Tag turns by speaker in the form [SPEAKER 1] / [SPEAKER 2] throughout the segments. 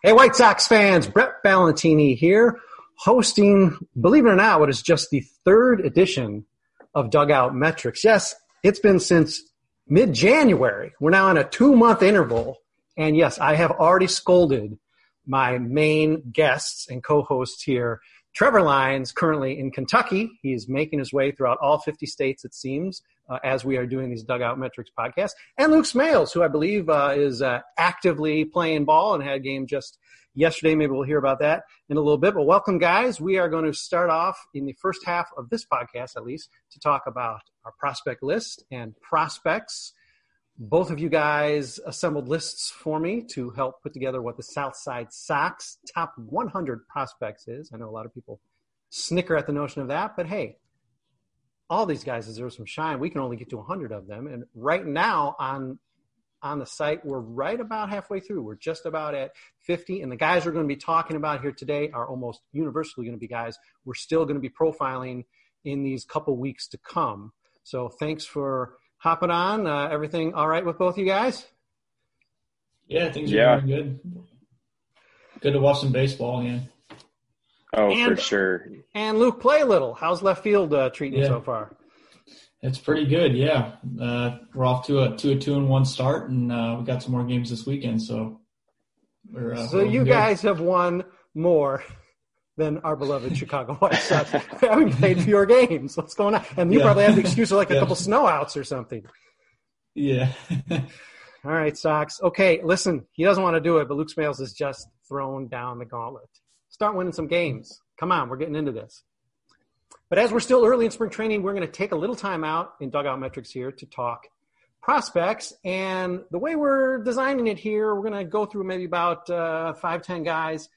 [SPEAKER 1] Hey, White Sox fans, Brett Ballantini here, hosting, believe it or not, what is just the third edition of Dugout Metrics. Yes, it's been since mid January. We're now on a two month interval. And yes, I have already scolded my main guests and co hosts here. Trevor Lyons, currently in Kentucky. He's making his way throughout all 50 states, it seems, uh, as we are doing these Dugout Metrics podcasts. And Luke Smales, who I believe uh, is uh, actively playing ball and had a game just yesterday. Maybe we'll hear about that in a little bit. But welcome, guys. We are going to start off in the first half of this podcast, at least, to talk about our prospect list and prospects. Both of you guys assembled lists for me to help put together what the Southside Sox top 100 prospects is. I know a lot of people snicker at the notion of that, but hey, all these guys deserve some shine. We can only get to 100 of them, and right now on on the site, we're right about halfway through. We're just about at 50, and the guys we're going to be talking about here today are almost universally going to be guys we're still going to be profiling in these couple weeks to come. So thanks for hopping on. Uh, everything all right with both you guys?
[SPEAKER 2] Yeah, things are
[SPEAKER 3] Yeah.
[SPEAKER 2] going good. Good to watch some baseball again.
[SPEAKER 3] Oh,
[SPEAKER 1] And-
[SPEAKER 3] for sure.
[SPEAKER 1] And Luke, play a little. How's left field uh, treating you
[SPEAKER 2] Yeah.
[SPEAKER 1] so far?
[SPEAKER 2] It's pretty good, yeah. Uh, we're off to a to a two and one start, and uh, we got some more games this weekend. So, we're, uh,
[SPEAKER 1] So you
[SPEAKER 2] good.
[SPEAKER 1] guys have won more than our beloved Chicago White Sox. having played fewer games. What's going on? And you
[SPEAKER 2] Yeah.
[SPEAKER 1] probably have the excuse of like a
[SPEAKER 2] Yeah.
[SPEAKER 1] couple snowouts or something.
[SPEAKER 2] yeah,
[SPEAKER 1] All right, Sox. Okay, listen, he doesn't want to do it, but Luke Smales has just thrown down the gauntlet. Start winning some games. Come on, we're getting into this. But as we're still early in spring training, we're going to take a little time out in Dugout Metrics here to talk prospects. And the way we're designing it here, we're going to go through maybe about uh, five, ten guys.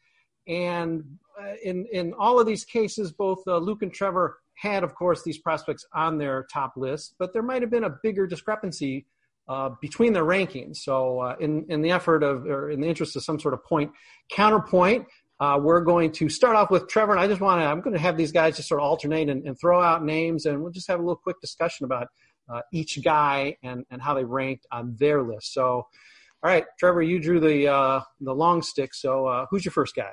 [SPEAKER 1] And uh, in, in all of these cases, both uh, Luke and Trevor had, of course, these prospects on their top list, but there might have been a bigger discrepancy uh, between their rankings. So, uh, in in the effort of, or in the interest of some sort of point counterpoint, uh, we're going to start off with Trevor, and I just want to, I'm going to have these guys just sort of alternate and, and throw out names, and we'll just have a little quick discussion about uh, each guy and and how they ranked on their list. So, all right, Trevor, you drew the uh, the long stick. So, uh, who's your first guy?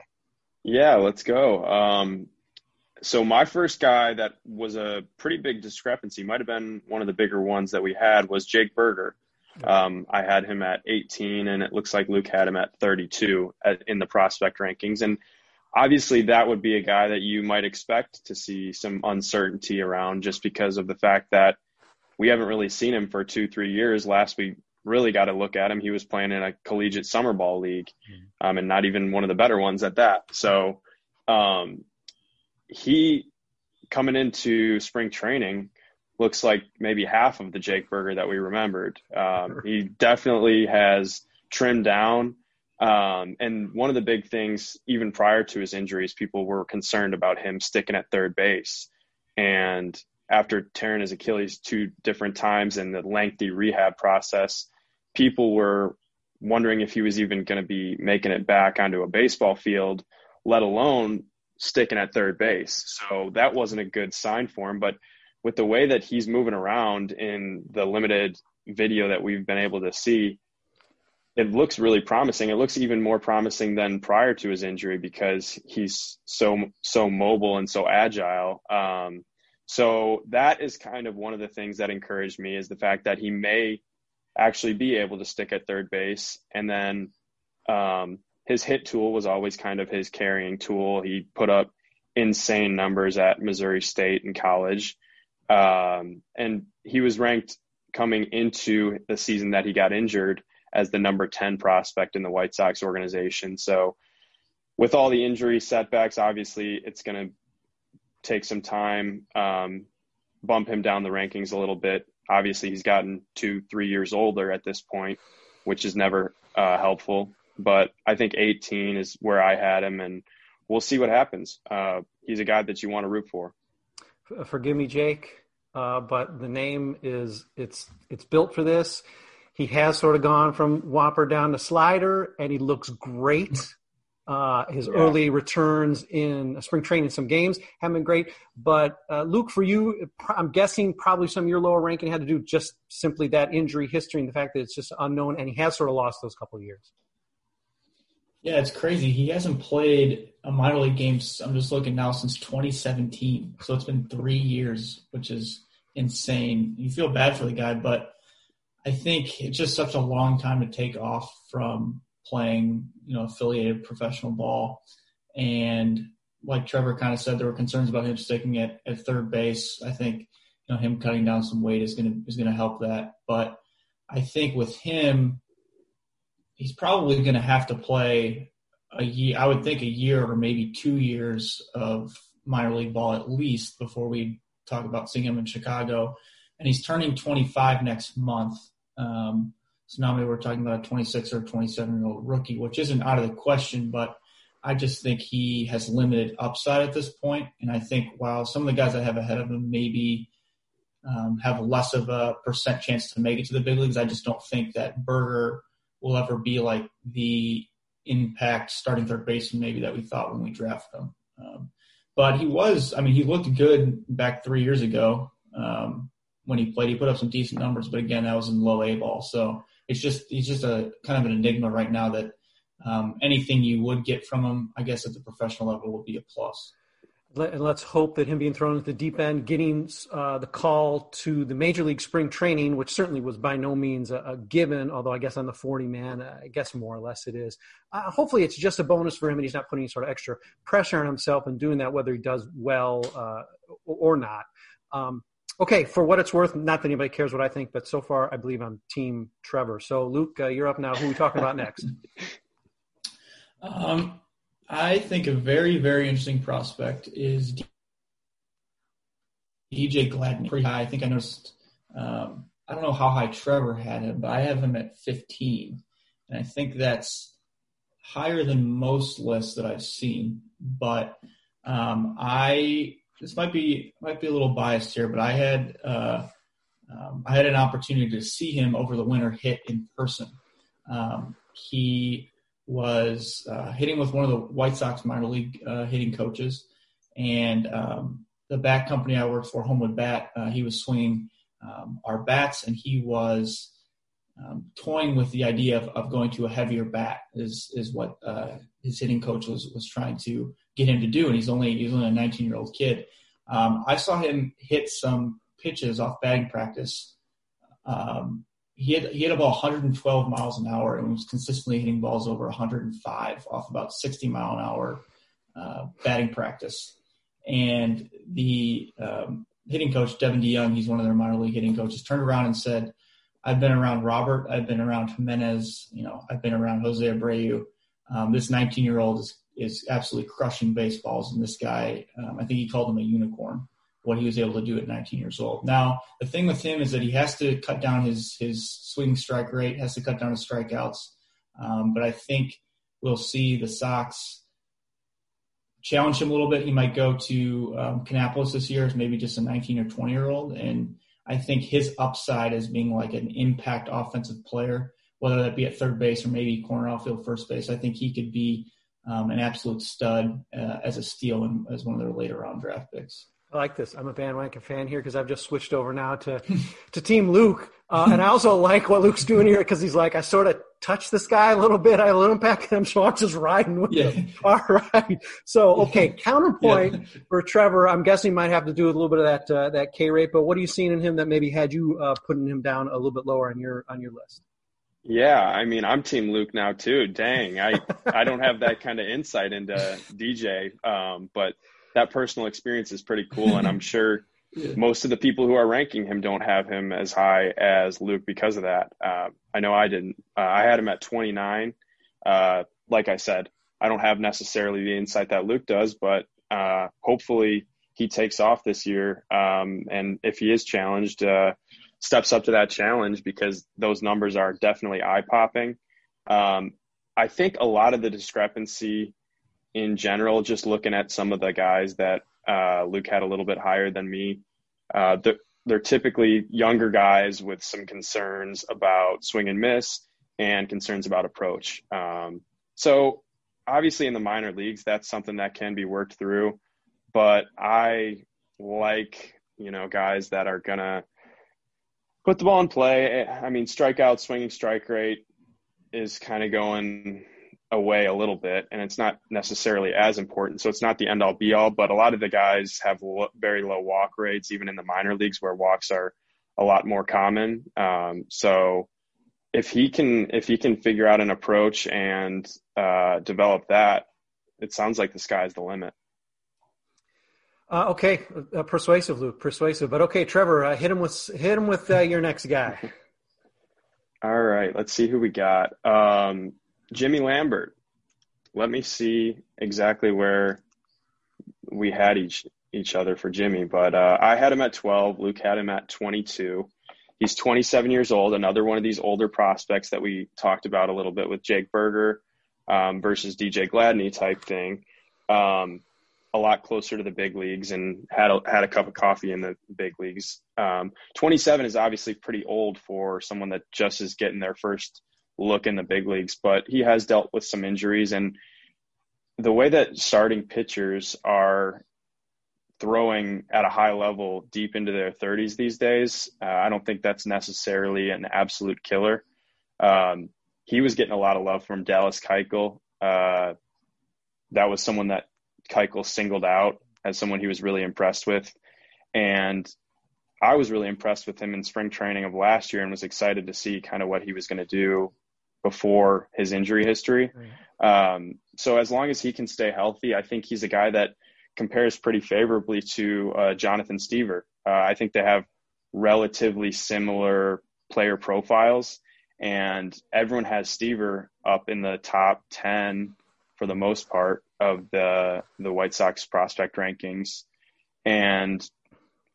[SPEAKER 3] Yeah, let's go. Um, so my first guy that was a pretty big discrepancy, might have been one of the bigger ones that we had, was Jake Burger. Um, I had him at 18, and it looks like Luke had him at 32 at, in the prospect rankings. And obviously, that would be a guy that you might expect to see some uncertainty around just because of the fact that we haven't really seen him for two, three years. Last we really got to look at him, he was playing in a collegiate summer ball league, um, and not even one of the better ones at that. So um, he coming into spring training looks like maybe half of the Jake Burger that we remembered. Um, he definitely has trimmed down. Um, and one of the big things, even prior to his injuries, people were concerned about him sticking at third base. And after tearing his Achilles two different times in the lengthy rehab process, people were wondering if he was even going to be making it back onto a baseball field, let alone sticking at third base. So that wasn't a good sign for him. But with the way that he's moving around in the limited video that we've been able to see, it looks really promising. It looks even more promising than prior to his injury because he's so so mobile and so agile. Um, so that is kind of one of the things that encouraged me is the fact that he may actually be able to stick at third base, and then um, his hit tool was always kind of his carrying tool. He put up insane numbers at Missouri State in college. Um, and he was ranked coming into the season that he got injured as the number 10 prospect in the White Sox organization. So, with all the injury setbacks, obviously it's going to take some time, um, bump him down the rankings a little bit. Obviously, he's gotten two, three years older at this point, which is never uh, helpful. But I think 18 is where I had him, and we'll see what happens. Uh, he's a guy that you want to root for.
[SPEAKER 1] Forgive me, Jake, uh, but the name is it's it's built for this. He has sort of gone from Whopper down to slider, and he looks great. Uh, his yeah. early returns in spring training, some games haven't been great. But uh, Luke, for you, I'm guessing probably some of your lower ranking had to do just simply that injury history and the fact that it's just unknown, and he has sort of lost those couple of years.
[SPEAKER 2] Yeah, it's crazy. He hasn't played a minor league game. I'm just looking now since 2017, so it's been three years, which is insane. You feel bad for the guy, but I think it's just such a long time to take off from playing, you know, affiliated professional ball. And like Trevor kind of said, there were concerns about him sticking at, at third base. I think, you know, him cutting down some weight is gonna is gonna help that. But I think with him, he's probably gonna have to play a year I would think a year or maybe two years of minor league ball at least before we talk about seeing him in Chicago. And he's turning 25 next month. Um, so now maybe we're talking about a 26 or 27 year old rookie, which isn't out of the question, but I just think he has limited upside at this point. And I think while some of the guys I have ahead of him maybe um, have less of a percent chance to make it to the big leagues, I just don't think that Burger will ever be like the impact starting third baseman maybe that we thought when we drafted him. Um, but he was, I mean, he looked good back three years ago um, when he played. He put up some decent numbers, but again, that was in low A ball. So it's just he's just a kind of an enigma right now that um, anything you would get from him, I guess at the professional level, would be a plus.
[SPEAKER 1] And let's hope that him being thrown into the deep end, getting uh, the call to the major league spring training, which certainly was by no means a, a given, although I guess on the 40 man, I guess more or less it is. Uh, hopefully, it's just a bonus for him, and he's not putting any sort of extra pressure on himself and doing that, whether he does well uh, or not. Um, okay, for what it's worth, not that anybody cares what I think, but so far I believe I'm Team Trevor. So, Luke, uh, you're up now. Who are we talking about next?
[SPEAKER 2] Um, I think a very, very interesting prospect is DJ Gladney. Pretty high. I think I noticed. Um, I don't know how high Trevor had him, but I have him at 15, and I think that's higher than most lists that I've seen. But um, I this might be might be a little biased here, but I had uh, um, I had an opportunity to see him over the winter hit in person. Um, he was uh, hitting with one of the White Sox minor league uh, hitting coaches, and um, the bat company I worked for, Homewood Bat, uh, he was swinging um, our bats, and he was um, toying with the idea of, of, going to a heavier bat. Is is what uh, his hitting coach was was trying to get him to do, and he's only he's only a 19 year old kid. Um, I saw him hit some pitches off batting practice. Um, he had he had about 112 miles an hour and was consistently hitting balls over 105 off about 60 mile an hour uh, batting practice. And the um, hitting coach Devin DeYoung, he's one of their minor league hitting coaches, turned around and said, I've been around Robert. I've been around Jimenez. You know, I've been around Jose Abreu. Um, this 19 year old is, is absolutely crushing baseballs. And this guy, um, I think he called him a unicorn, what he was able to do at 19 years old. Now, the thing with him is that he has to cut down his, his swing strike rate, has to cut down his strikeouts. Um, but I think we'll see the Sox challenge him a little bit. He might go to um, Kannapolis this year as maybe just a 19 or 20 year old. And I think his upside as being like an impact offensive player, whether that be at third base or maybe corner outfield first base, I think he could be um, an absolute stud uh, as a steal and as one of their later round draft picks.
[SPEAKER 1] I like this. I'm a bandwagon fan here because I've just switched over now to to Team Luke, uh, and I also like what Luke's doing here because he's like, I sort of touched this guy a little bit, I let him impact him, so I'm just riding with
[SPEAKER 2] Yeah.
[SPEAKER 1] him. All right. So, okay, counterpoint for Trevor. I'm guessing might have to do with a little bit of that uh, that K rate, but what are you seeing in him that maybe had you uh, putting him down a little bit lower on your on your list?
[SPEAKER 3] Yeah, I mean, I'm Team Luke now too. Dang, I I don't have that kind of insight into DJ, um, but that personal experience is pretty cool, and I'm sure most of the people who are ranking him don't have him as high as Luke because of that. Uh, I know I didn't. Uh, I had him at 29. Uh, like I said, I don't have necessarily the insight that Luke does, but uh, hopefully he takes off this year, um, and if he is challenged. Uh, steps up to that challenge because those numbers are definitely eye popping. Um, I think a lot of the discrepancy in general, just looking at some of the guys that uh, Luke had a little bit higher than me, uh, they're, they're typically younger guys with some concerns about swing and miss and concerns about approach. Um, so obviously in the minor leagues, that's something that can be worked through, but I like, you know, guys that are going to put the ball in play. I mean, strikeout, swinging strike rate is kind of going away a little bit, and it's not necessarily as important. So it's not the end all be all, but a lot of the guys have lo- very low walk rates, even in the minor leagues where walks are a lot more common. Um, so if he can if he can figure out an approach and uh, develop that, it sounds like the sky's the limit.
[SPEAKER 1] Uh, okay, uh, persuasive, Luke, persuasive. But okay, Trevor, uh, hit him with hit him with uh, your next guy.
[SPEAKER 3] All right, let's see who we got. Um, Jimmy Lambert. Let me see exactly where we had each each other for Jimmy, but uh, I had him at 12. Luke had him at 22. He's 27 years old. Another one of these older prospects that we talked about a little bit with Jake Burger um, versus DJ Gladney type thing. Um, a lot closer to the big leagues and had a, had a cup of coffee in the big leagues. Um, 27 is obviously pretty old for someone that just is getting their first look in the big leagues, but he has dealt with some injuries and the way that starting pitchers are throwing at a high level deep into their 30s these days, uh, I don't think that's necessarily an absolute killer. Um, he was getting a lot of love from Dallas Keuchel. Uh, that was someone that Keuchel singled out as someone he was really impressed with. And I was really impressed with him in spring training of last year and was excited to see kind of what he was going to do before his injury history. Um, so as long as he can stay healthy, I think he's a guy that compares pretty favorably to uh, Jonathan Stiever. Uh, I think they have relatively similar player profiles, and everyone has Stiever up in the top 10 for the most part of the the White Sox prospect rankings. And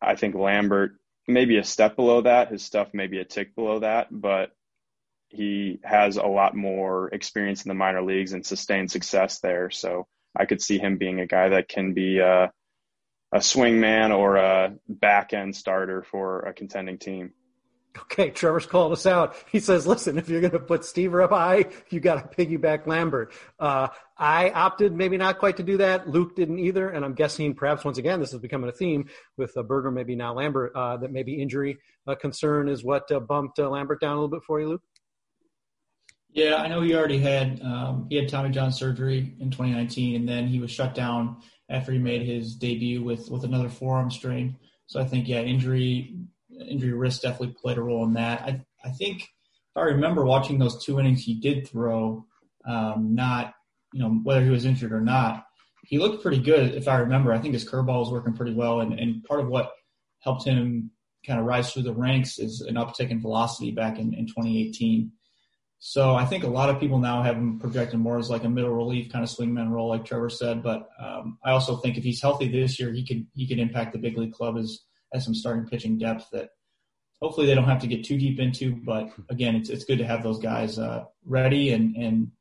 [SPEAKER 3] I think Lambert maybe a step below that, his stuff maybe a tick below that, but he has a lot more experience in the minor leagues and sustained success there. So I could see him being a guy that can be a, a swing man or a back end starter for a contending team.
[SPEAKER 1] Okay, Trevor's calling us out. He says, listen, if you're going to put Stiever up high, you got to piggyback Lambert. Uh, I opted maybe not quite to do that. Luke didn't either. And I'm guessing perhaps once again, this is becoming a theme with uh, Burger, maybe now Lambert, uh, that maybe injury uh, concern is what uh, bumped uh, Lambert down a little bit for you, Luke.
[SPEAKER 2] Yeah, I know he already had um, he had Tommy John surgery in 2019, and then he was shut down after he made his debut with with another forearm strain. So I think yeah, injury injury risk definitely played a role in that. I I think if I remember watching those two innings he did throw, um, not you know whether he was injured or not, he looked pretty good. If I remember, I think his curveball was working pretty well, and and part of what helped him kind of rise through the ranks is an uptick in velocity back in, in 2018. So I think a lot of people now have him projected more as like a middle relief kind of swingman role, like Trevor said. But um, I also think if he's healthy this year, he could he could impact the big league club as as some starting pitching depth that hopefully they don't have to get too deep into. But again, it's it's good to have those guys uh, ready and and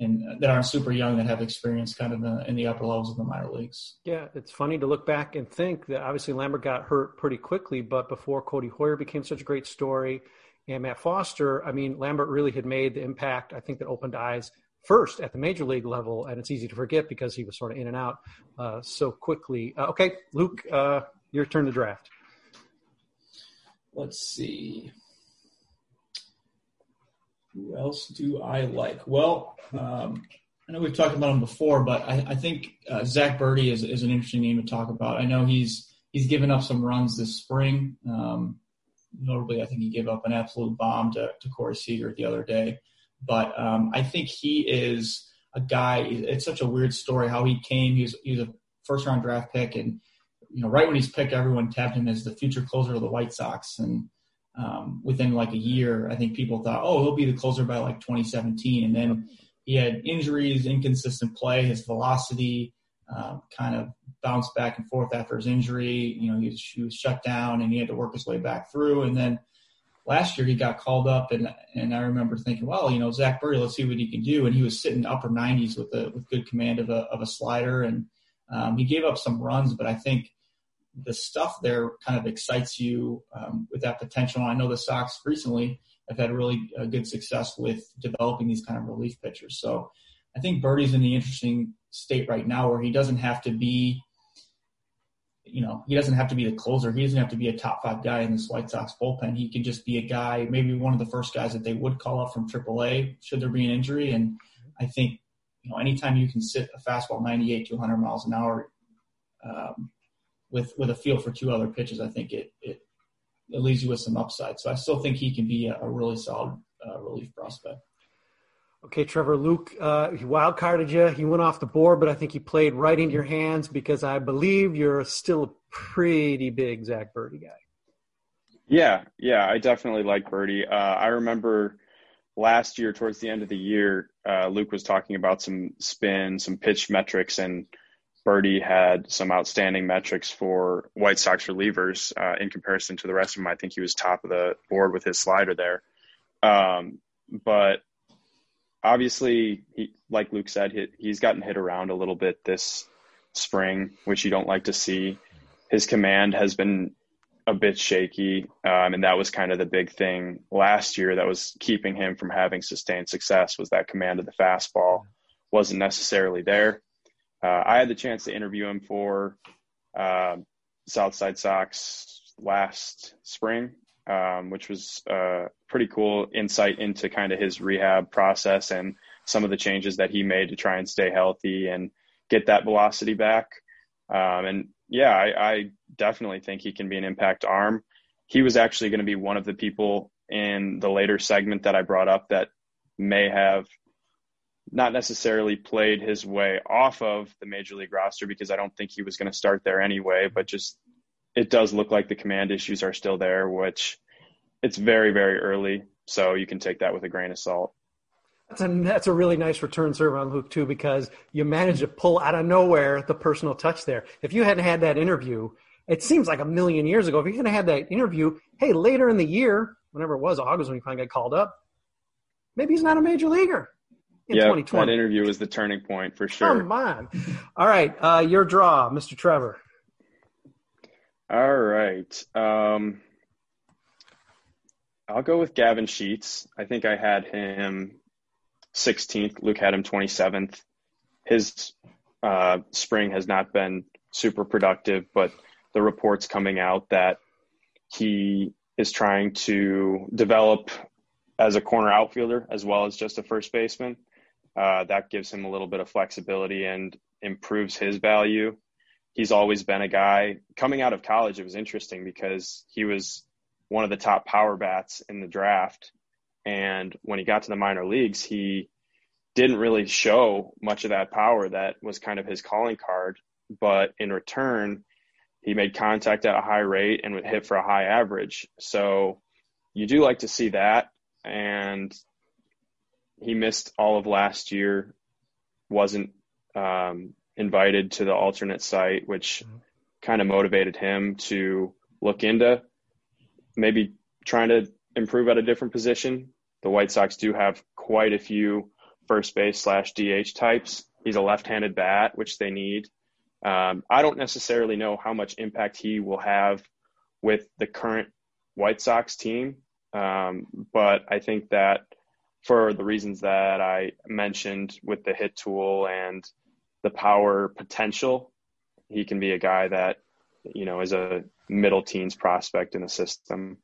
[SPEAKER 2] and that aren't super young that have experience kind of in the, in the upper levels of the minor leagues.
[SPEAKER 1] Yeah, it's funny to look back and think that obviously Lambert got hurt pretty quickly, but before Codi Heuer became such a great story and Matt Foster, I mean, Lambert really had made the impact, I think, that opened eyes first at the major league level. And it's easy to forget because he was sort of in and out uh, so quickly. Uh, okay, Luke, uh, your turn to draft.
[SPEAKER 2] Let's see. Who else do I like? Well, um, I know we've talked about him before, but I, I think uh, Zack Burdi is, is an interesting name to talk about. I know he's he's given up some runs this spring. Um, notably, I think he gave up an absolute bomb to, to Corey Seager the other day. But um, I think he is a guy. It's such a weird story how he came. He was, he was a first round draft pick, and you know, right when he's picked, everyone tapped him as the future closer of the White Sox. And um, within like a year, I think people thought, oh, he'll be the closer by like 2017. And then he had injuries, inconsistent play, his velocity um, kind of bounced back and forth after his injury. You know, he was, he was shut down and he had to work his way back through. And then last year he got called up, and and I remember thinking, well, you know, Zack Burdi, let's see what he can do. And he was sitting upper 90s with a with good command of a of a slider, and um, he gave up some runs, but I think the stuff there kind of excites you um, with that potential. I know the Sox recently have had really uh, good success with developing these kind of relief pitchers. So I think Burdi's in the interesting state right now where he doesn't have to be, you know, he doesn't have to be the closer. He doesn't have to be a top five guy in this White Sox bullpen. He could just be a guy, maybe one of the first guys that they would call up from AAA should there be an injury. And I think, you know, anytime you can sit a fastball 98 to 100 miles an hour um, with with a feel for two other pitches, I think it it, it leaves you with some upside. So I still think he can be a, a really solid uh, relief prospect.
[SPEAKER 1] Okay, Trevor, Luke, uh, he wild carded you. He went off the board, but I think he played right into your hands because I believe you're still a pretty big Zack Burdi guy.
[SPEAKER 3] Yeah, yeah, I definitely like Burdi. Uh, I remember last year, towards the end of the year, uh, Luke was talking about some spin, some pitch metrics, and Burdi had some outstanding metrics for White Sox relievers uh, in comparison to the rest of them. I think he was top of the board with his slider there. Um, but obviously, he, like Luke said, he, he's gotten hit around a little bit this spring, which you don't like to see. His command has been a bit shaky, um, and that was kind of the big thing last year that was keeping him from having sustained success was that command of the fastball wasn't necessarily there. Uh, I had the chance to interview him for uh, Southside Sox last spring, um, which was uh, pretty cool insight into kind of his rehab process and some of the changes that he made to try and stay healthy and get that velocity back. Um, and yeah, I, I, definitely think he can be an impact arm. He was actually going to be one of the people in the later segment that I brought up that may have not necessarily played his way off of the major league roster because I don't think he was going to start there anyway, but just it does look like the command issues are still there, which it's very, very early. So you can take that with a grain of salt.
[SPEAKER 1] That's a, that's a really nice return serve on Luke, too, because you managed to pull out of nowhere the personal touch there. If you hadn't had that interview, it seems like a million years ago. If you hadn't had that interview, hey, later in the year, whenever it was, August when he finally got called up, maybe he's not a major leaguer in
[SPEAKER 3] yep,
[SPEAKER 1] 2020.
[SPEAKER 3] That interview was the turning point for sure.
[SPEAKER 1] Come on. All right, uh, your draw, Mr. Trevor.
[SPEAKER 3] All right. Um, I'll go with Gavin Sheets. I think I had him 16th. Luke had him 27th. His uh, spring has not been super productive, but the reports coming out that he is trying to develop as a corner outfielder as well as just a first baseman. Uh, that gives him a little bit of flexibility and improves his value. He's always been a guy coming out of college. It was interesting because he was one of the top power bats in the draft. And when he got to the minor leagues, he didn't really show much of that power that was kind of his calling card. But in return, he made contact at a high rate and would hit for a high average. So you do like to see that. And he missed all of last year, wasn't um, invited to the alternate site, which kind of motivated him to look into maybe trying to improve at a different position. The White Sox do have quite a few first base slash DH types. He's a left-handed bat, which they need. Um, I don't necessarily know how much impact he will have with the current White Sox team, um, but I think that for the reasons that I mentioned with the hit tool and the power potential, he can be a guy that you know is a middle teens prospect in the system.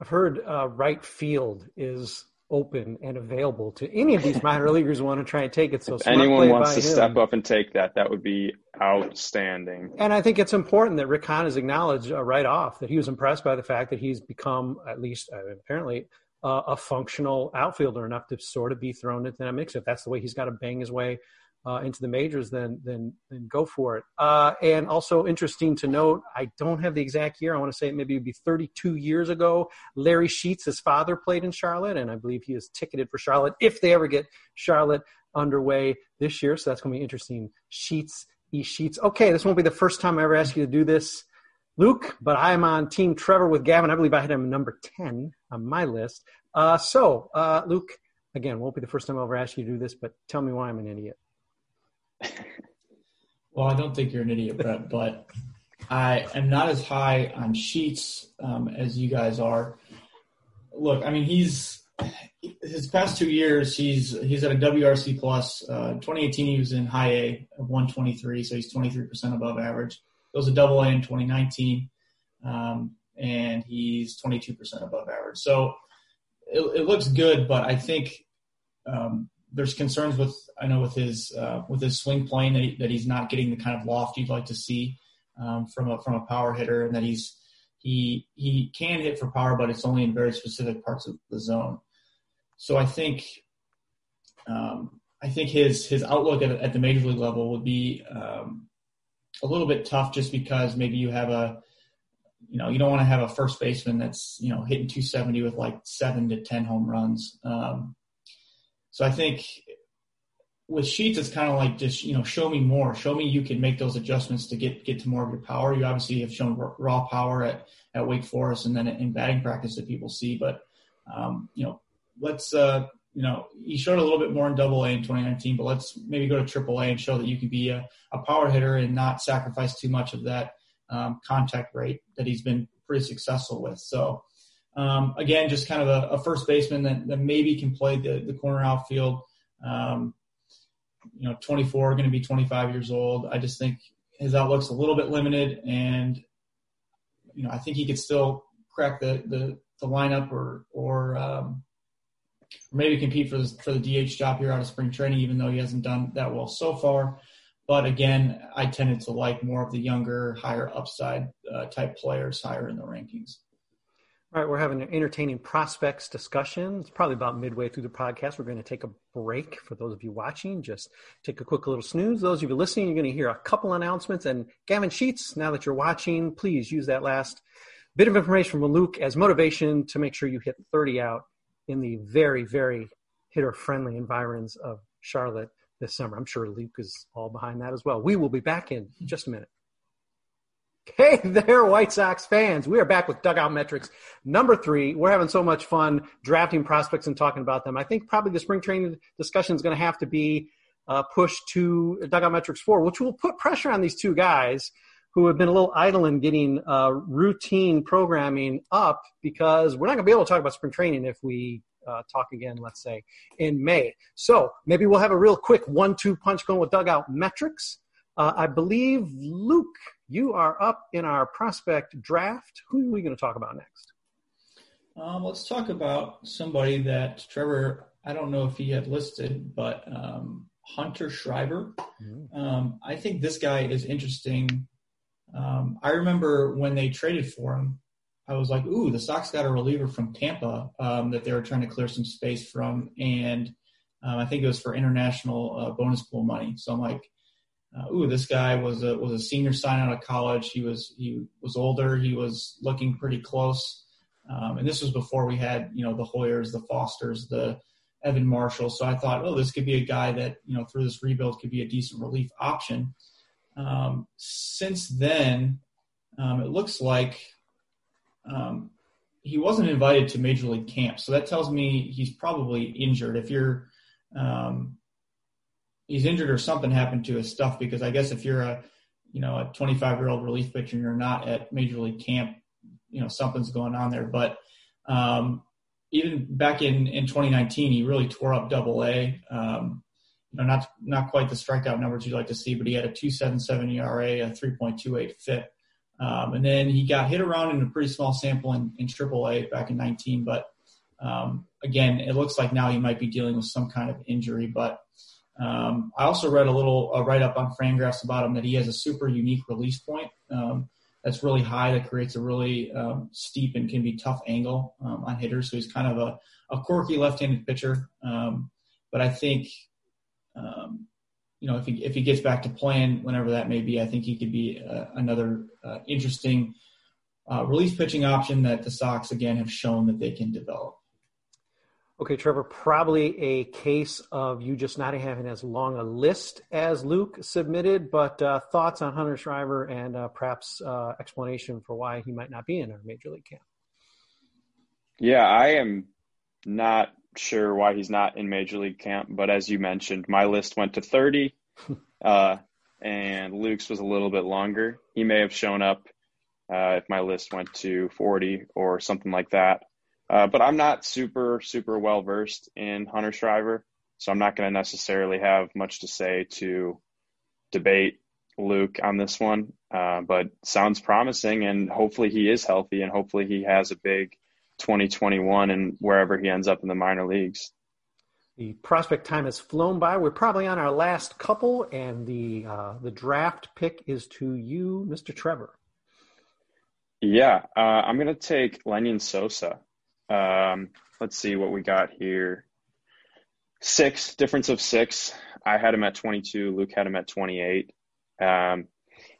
[SPEAKER 1] I've heard uh, right field is open and available to any of these minor leaguers who want to try and take it. So
[SPEAKER 3] anyone wants to him. step up and take that, that would be outstanding.
[SPEAKER 1] And I think it's important that Rick Hahn has acknowledged uh, right off that he was impressed by the fact that he's become at least uh, apparently uh, a functional outfielder enough to sort of be thrown into that mix. If that's the way he's got to bang his way uh, into the majors, then then then go for it. Uh, and also interesting to note, I don't have the exact year. I want to say it maybe it'd be 32 years ago. Larry Sheets, his father, played in Charlotte, and I believe he is ticketed for Charlotte if they ever get Charlotte underway this year. So that's going to be interesting. Sheets, e Sheets. Okay, this won't be the first time I ever ask you to do this. Luke, but I'm on Team Trevor with Gavin. I believe I had him number 10 on my list. Uh, so, uh, Luke, again, won't be the first time I'll ever ask you to do this, but tell me why I'm an idiot.
[SPEAKER 2] Well, I don't think you're an idiot, Brett, but I am not as high on Sheets um, as you guys are. Look, I mean, he's his past two years, he's he's at a WRC plus. Uh, 2018, he was in high A of 123, so he's 23% above average. It was a double A in 2019, um, and he's 22% above average. So it, it, looks good, but I think um, there's concerns with I know with his uh, with his swing plane that, he, that he's not getting the kind of loft you'd like to see um, from a from a power hitter, and that he's he he can hit for power, but it's only in very specific parts of the zone. So I think um, I think his his outlook at, at, the major league level would be um, a little bit tough, just because maybe you have a you know you don't want to have a first baseman that's you know hitting 270 with like seven to ten home runs. Um, so I think with Sheets, it's kind of like just you know show me more, show me you can make those adjustments to get get to more of your power. You obviously have shown raw power at at Wake Forest and then in batting practice that people see, but um, you know let's uh, you know he showed a little bit more in Double A in 2019, but let's maybe go to Triple A and show that you can be a, a power hitter and not sacrifice too much of that um, contact rate that he's been pretty successful with. So um, again, just kind of a, a first baseman that, that, maybe can play the, the corner outfield. Um, you know, 24, going to be 25 years old. I just think his outlook's a little bit limited, and you know, I think he could still crack the the, the lineup or or um, maybe compete for the for the DH job here out of spring training, even though he hasn't done that well so far. But again, I tended to like more of the younger, higher upside uh, type players higher in the rankings.
[SPEAKER 1] All right, we're having an entertaining prospects discussion. It's probably about midway through the podcast. We're going to take a break for those of you watching. Just take a quick little snooze. Those of you listening, you're going to hear a couple announcements. And Gavin Sheets, now that you're watching, please use that last bit of information from Luke as motivation to make sure you hit 30 out in the very, very hitter friendly environs of Charlotte this summer. I'm sure Luke is all behind that as well. We will be back in just a minute. Hey there, White Sox fans. We are back with Dugout Metrics number three. We're having so much fun drafting prospects and talking about them. I think probably the spring training discussion is going to have to be uh, pushed to Dugout Metrics four, which will put pressure on these two guys who have been a little idle in getting uh, routine programming up because we're not going to be able to talk about spring training if we uh, talk again, let's say, in May. So maybe we'll have a real quick one two punch going with Dugout Metrics. Uh, I believe, Luke, you are up in our prospect draft. Who are we going to talk about next?
[SPEAKER 2] Um, let's talk about somebody that Trevor, I don't know if he had listed, but um, Hunter Schreiber. Mm-hmm. Um, I think this guy is interesting. Um, I remember when they traded for him, I was like, ooh, the Sox got a reliever from Tampa um, that they were trying to clear some space from. And um, I think it was for international uh, bonus pool money. So I'm like, uh, ooh, this guy was a was a senior sign out of college. He was he was older. He was looking pretty close. Um, and this was before we had you know the Heuers, the Fosters, the Evan Marshall. So I thought, oh, this could be a guy that you know through this rebuild could be a decent relief option. Um, since then, um, it looks like um, he wasn't invited to major league camp, so that tells me he's probably injured. If you're um, he's injured or something happened to his stuff because I guess if you're a you know a 25 year old relief pitcher and you're not at major league camp, you know something's going on there. But um, even back in in 2019, he really tore up Double A. Um, you know, not not quite the strikeout numbers you'd like to see, but he had a 2.77 ERA, a 3.28 FIP, um, and then he got hit around in a pretty small sample in, in AAA back in 19. But um, again, it looks like now he might be dealing with some kind of injury, but um, I also read a little write up on Fangraphs about him that he has a super unique release point um, that's really high that creates a really um, steep and can be tough angle um, on hitters. So he's kind of a, a quirky left-handed pitcher. Um, but I think, um, you know, if he if he gets back to playing whenever that may be, I think he could be uh, another uh, interesting uh, release pitching option that the Sox again have shown that they can develop.
[SPEAKER 1] Okay, Trevor, probably a case of you just not having as long a list as Luke submitted, but uh, thoughts on Hunter Schreiber and uh, perhaps uh, explanation for why he might not be in our major league camp.
[SPEAKER 3] Yeah, I am not sure why he's not in major league camp, but as you mentioned, my list went to 30, uh, and Luke's was a little bit longer. He may have shown up uh, if my list went to 40 or something like that. Uh, but I'm not super, super well versed in Hunter Schreiber, so I'm not going to necessarily have much to say to debate Luke on this one. Uh, but sounds promising, and hopefully he is healthy, and hopefully he has a big 2021 and wherever he ends up in the minor leagues.
[SPEAKER 1] The prospect time has flown by. We're probably on our last couple, and the uh, the draft pick is to you, Mr. Trevor.
[SPEAKER 3] Yeah, uh, I'm going to take Lenyn Sosa. Um, let's see what we got here. Six, difference of six. I had him at 22. Luke had him at 28. Um,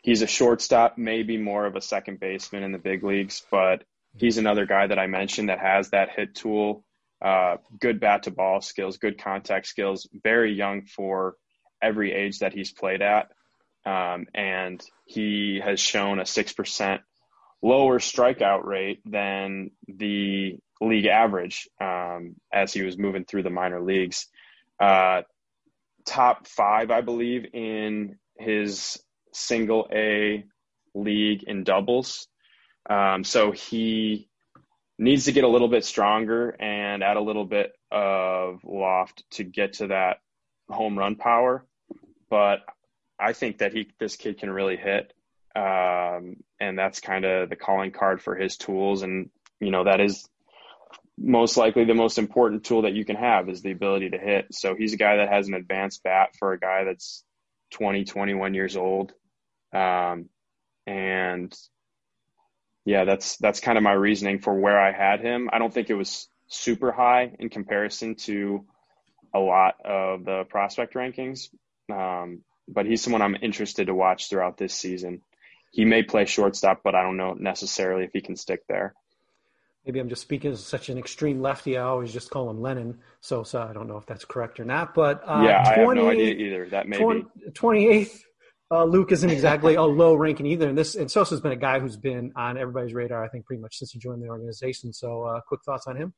[SPEAKER 3] he's a shortstop, maybe more of a second baseman in the big leagues, but he's another guy that I mentioned that has that hit tool, uh, good bat to ball skills, good contact skills, very young for every age that he's played at. Um, and he has shown a 6% lower strikeout rate than the league average um, as he was moving through the minor leagues. Uh, top five, I believe, in his single A league in doubles. Um, so he needs to get a little bit stronger and add a little bit of loft to get to that home run power. But I think that he this kid can really hit. Um, and that's kind of the calling card for his tools. And, you know, that is most likely the most important tool that you can have is the ability to hit. So he's a guy that has an advanced bat for a guy that's 20, 21 years old. Um, and yeah, that's, that's kind of my reasoning for where I had him. I don't think it was super high in comparison to a lot of the prospect rankings. Um, but he's someone I'm interested to watch throughout this season. He may play shortstop, but I don't know necessarily if he can stick there
[SPEAKER 1] maybe I'm just speaking as such an extreme lefty. I always just call him Lennon Sosa. I don't know if that's correct or not, but
[SPEAKER 3] uh, yeah, I have no idea either. That may 20,
[SPEAKER 1] be 28th. Uh, Luke isn't exactly a low ranking either, and this and Sosa's been a guy who's been on everybody's radar. I think pretty much since he joined the organization. So, uh, quick thoughts on him?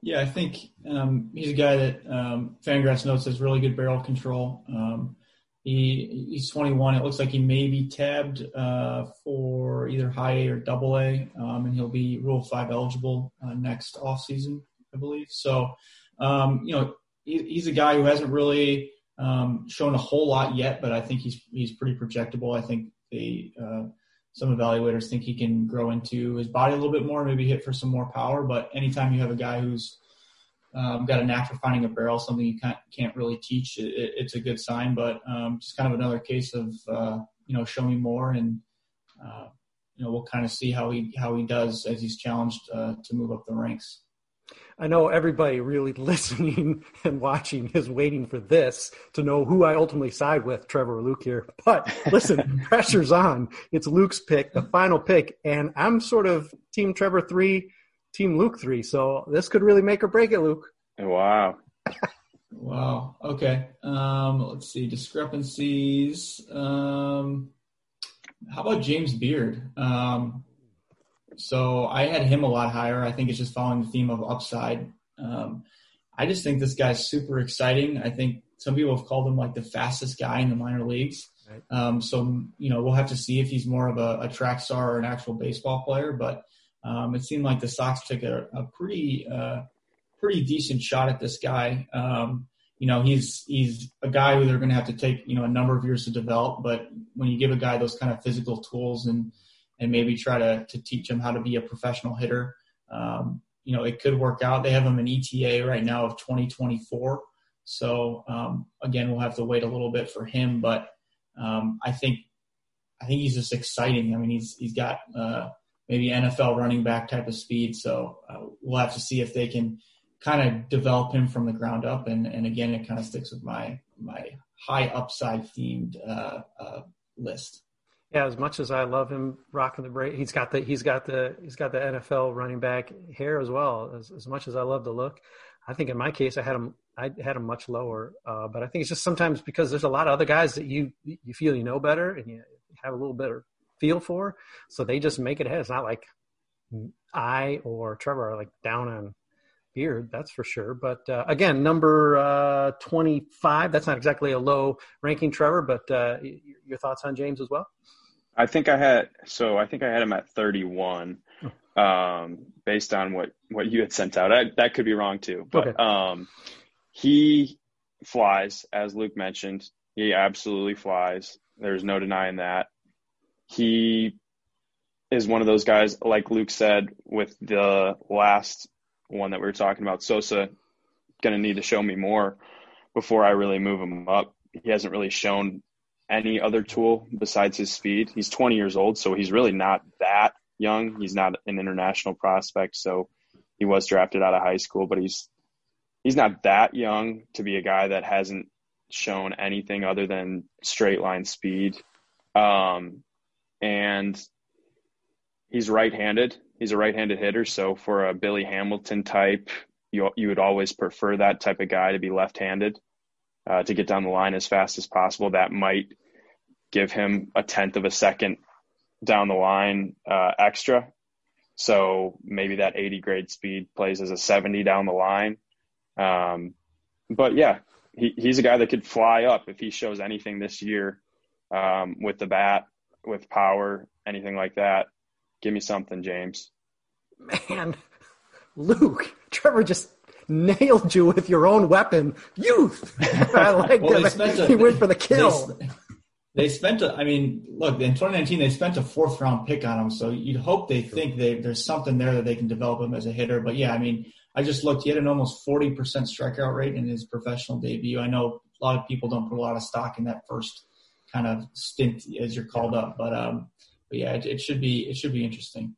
[SPEAKER 2] Yeah, I think um, he's a guy that um, Fangraphs notes has really good barrel control. Um, he he's 21. It looks like he may be tabbed uh, for either high A or double A, um, and he'll be Rule Five eligible uh, next off season, I believe. So, um, you know, he, he's a guy who hasn't really um, shown a whole lot yet, but I think he's he's pretty projectable. I think the uh, some evaluators think he can grow into his body a little bit more, maybe hit for some more power. But anytime you have a guy who's um, got a knack for finding a barrel, something you can't, can't really teach. It, it's a good sign, but um, just kind of another case of uh, you know show me more, and uh, you know we'll kind of see how he how he does as he's challenged uh, to move up the ranks.
[SPEAKER 1] I know everybody really listening and watching is waiting for this to know who I ultimately side with, Trevor or Luke here. But listen, pressure's on. It's Luke's pick, the final pick, and I'm sort of Team Trevor three, Team Luke three. So this could really make or break it, Luke.
[SPEAKER 3] Wow.
[SPEAKER 2] Wow. Okay. Um, let's see. Discrepancies. Um, how about James Beard? Um, so I had him a lot higher. I think it's just following the theme of upside. Um, I just think this guy's super exciting. I think some people have called him like the fastest guy in the minor leagues. Right. Um, so you know we'll have to see if he's more of a, a track star or an actual baseball player. But um, it seemed like the Sox took a, a pretty uh, pretty decent shot at this guy. Um, you know, he's he's a guy who they're going to have to take you know a number of years to develop. But when you give a guy those kind of physical tools and and maybe try to to teach him how to be a professional hitter, um, you know, it could work out. They have him an ETA right now of 2024. So um, again, we'll have to wait a little bit for him, but um, I think I think he's just exciting. I mean, he's he's got uh, maybe NFL running back type of speed. So uh, we'll have to see if they can kind of develop him from the ground up. And, and again, it kind of sticks with my my high upside themed uh, uh, list.
[SPEAKER 1] Yeah, as much as I love him rocking the break, he's got the he's got the he's got the NFL running back hair as well. As, as much as I love the look, I think in my case I had him I had him much lower. Uh, but I think it's just sometimes because there's a lot of other guys that you you feel you know better and you have a little better feel for, so they just make it ahead. It's not like I or Trevor are like down on Beard, that's for sure. But uh, again, number uh, 25, that's not exactly a low ranking, Trevor, but uh, your thoughts on James as well?
[SPEAKER 3] I think I had, so I think I had him at 31 um, based on what, what you had sent out. I, that could be wrong too. But okay. um, he flies, as Luke mentioned. He absolutely flies. There's no denying that. He is one of those guys, like Luke said, with the last one that we were talking about, Sosa, going to need to show me more before I really move him up. He hasn't really shown any other tool besides his speed. He's 20 years old, so he's really not that young. He's not an international prospect, so he was drafted out of high school, but he's he's not that young to be a guy that hasn't shown anything other than straight line speed. Um, and he's right-handed, he's a right-handed hitter. So for a Billy Hamilton type, you you would always prefer that type of guy to be left-handed uh, to get down the line as fast as possible. That might give him a tenth of a second down the line uh, extra. So maybe that 80 grade speed plays as a 70 down the line. Um, but yeah, he, he's a guy that could fly up if he shows anything this year um, with the bat, with power, anything like that. Give me something, James.
[SPEAKER 1] Man, Luke, Trevor just nailed you with your own weapon, youth. I like well, that. he went for the kill.
[SPEAKER 2] They, they spent a, I mean, look, in 2019 they spent a fourth round pick on him, so you'd hope they think they, there's something there that they can develop him as a hitter. But yeah, I mean, I just looked. He had an almost 40% strikeout rate in his professional debut. I know a lot of people don't put a lot of stock in that first kind of stint as you're called up, but um, but yeah, it, it should be it should be interesting.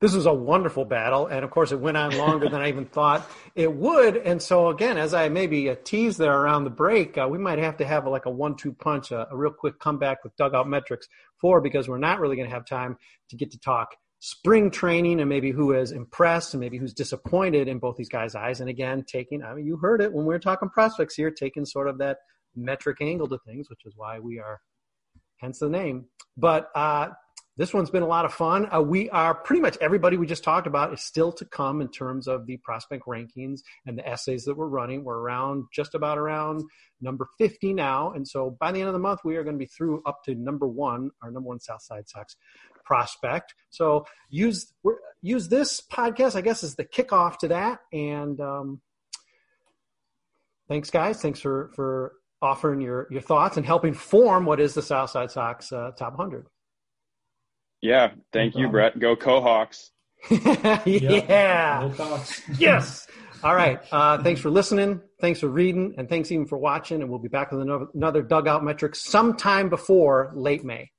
[SPEAKER 1] This was a wonderful battle, and of course, it went on longer than I even thought it would. And so, again, as I maybe uh, teased there around the break, uh, we might have to have a, like a one-two punch, a, a real quick comeback with dugout metrics four, because we're not really going to have time to get to talk spring training and maybe who is impressed and maybe who's disappointed in both these guys' eyes. And again, taking, I mean, you heard it when we were talking prospects here, taking sort of that metric angle to things, which is why we are, hence the name. But uh, this one's been a lot of fun. Uh, we are pretty much everybody we just talked about is still to come in terms of the prospect rankings and the essays that we're running. We're around just about around number 50 now. And so by the end of the month, we are going to be through up to number one, our number one Southside Sox prospect. So use, use this podcast, I guess, as the kickoff to that. And um, thanks, guys. Thanks for, for offering your, your thoughts and helping form what is the Southside Sox uh, top 100.
[SPEAKER 3] Yeah, thank no you, Brett. Go Cohawks.
[SPEAKER 1] yeah. yes. All right. Uh, thanks for listening. Thanks for reading, and thanks even for watching. And we'll be back with another, another dugout metric sometime before late May.